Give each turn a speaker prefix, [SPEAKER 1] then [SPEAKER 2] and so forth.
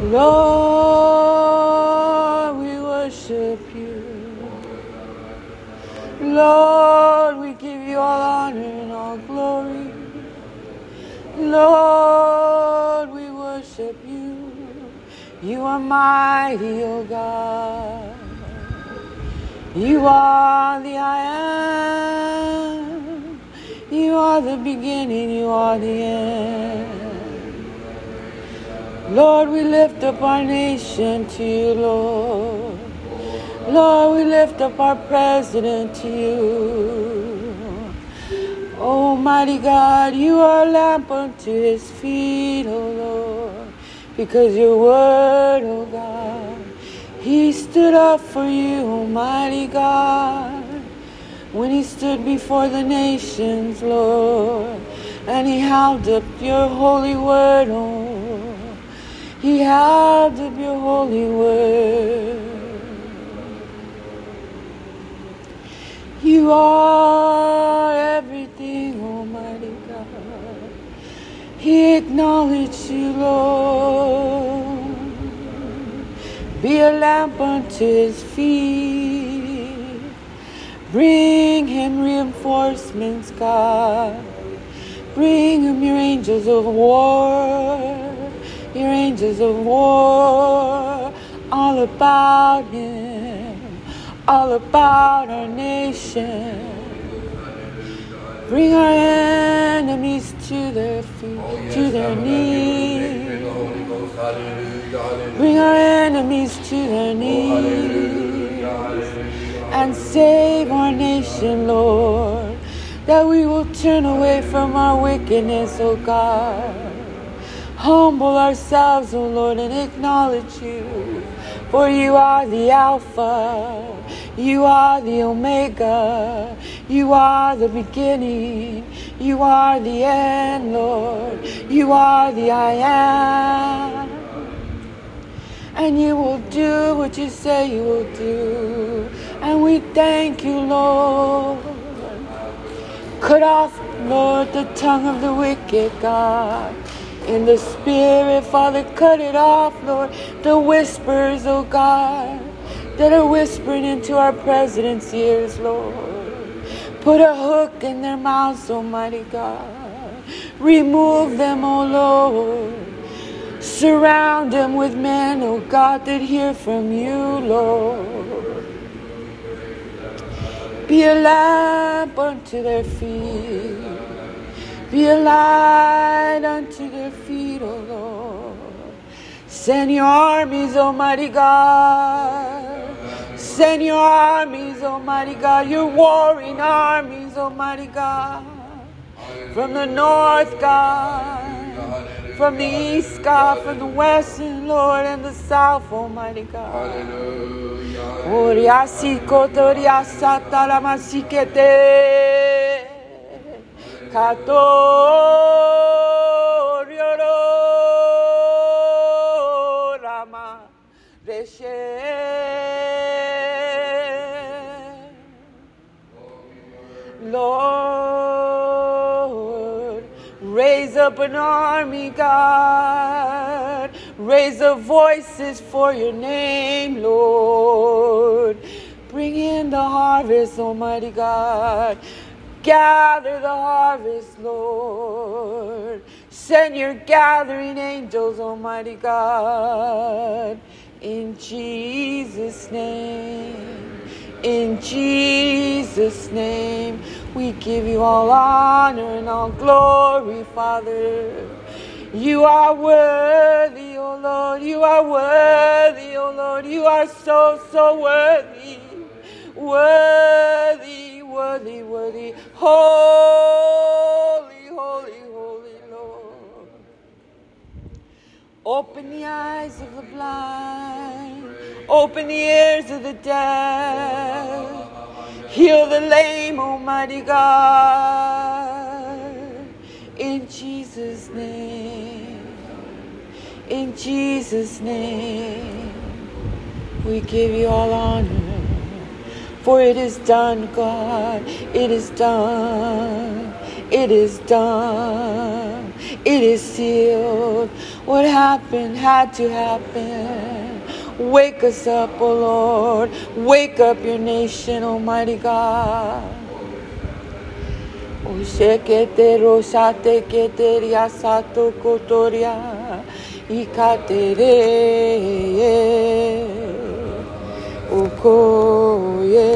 [SPEAKER 1] Lord, we worship you. Lord, we give you all honor and all glory. Lord, we worship you. You are mighty, O God. You are the I am. You are the beginning, you are the end. Lord, we lift up our nation to you, Lord. Lord, we lift up our president to you. Almighty God, you are a lamp unto his feet, O Lord, because your word, O God, he stood up for you, Almighty God, when he stood before the nations, Lord, and he held up your holy word, oh, he held up your holy word. You are everything, Almighty God. He acknowledged you, Lord. Be a lamp unto his feet. Bring him reinforcements, God. Bring him your angels of war, your angels of war, all about him, all about our nation. Bring our enemies to their feet, to their knees. Bring our enemies to their knees and save our nation, Lord. That we will turn away from our wickedness, O God. Humble ourselves, O Lord, and acknowledge you. For you are the Alpha, you are the Omega, you are the beginning, you are the end, Lord. You are the I am. And you will do what you say you will do. And we thank you, Lord. Cut off, Lord, the tongue of the wicked, God. In the spirit, Father, cut it off, Lord. The whispers, oh God, that are whispering into our president's ears, Lord. Put a hook in their mouths, Almighty God. Remove them, oh Lord. Surround them with men, oh God, that hear from you, Lord. Be a lamp unto their feet. Be a light unto their feet, O Lord. Send your armies, Almighty God. Send your armies, Almighty God. Your warring armies, Almighty God. From the north, God. From the east, God. From the west, and Lord, and the south, Almighty God. Oriasi kotoriasa talamasikete. Katorioro Rama Reshe. Lord, raise up an army, God. Raise up voices for your name, Lord. Harvest, Almighty God. Gather the harvest, Lord. Send your gathering angels, Almighty God. In Jesus' name. In Jesus' name, we give you all honor and all glory, Father. You are worthy, O Lord. You are worthy, O Lord. You are so, so worthy. Worthy, worthy. Holy, holy, holy Lord. Open the eyes of the blind. Open the ears of the deaf. Heal the lame, Almighty God. In Jesus' name. In Jesus' name. We give you all honor. For it is done, God. It is done. It is done. It is sealed. What happened had to happen. Wake us up, O oh Lord. Wake up your nation, Almighty God. Kotoria uko ye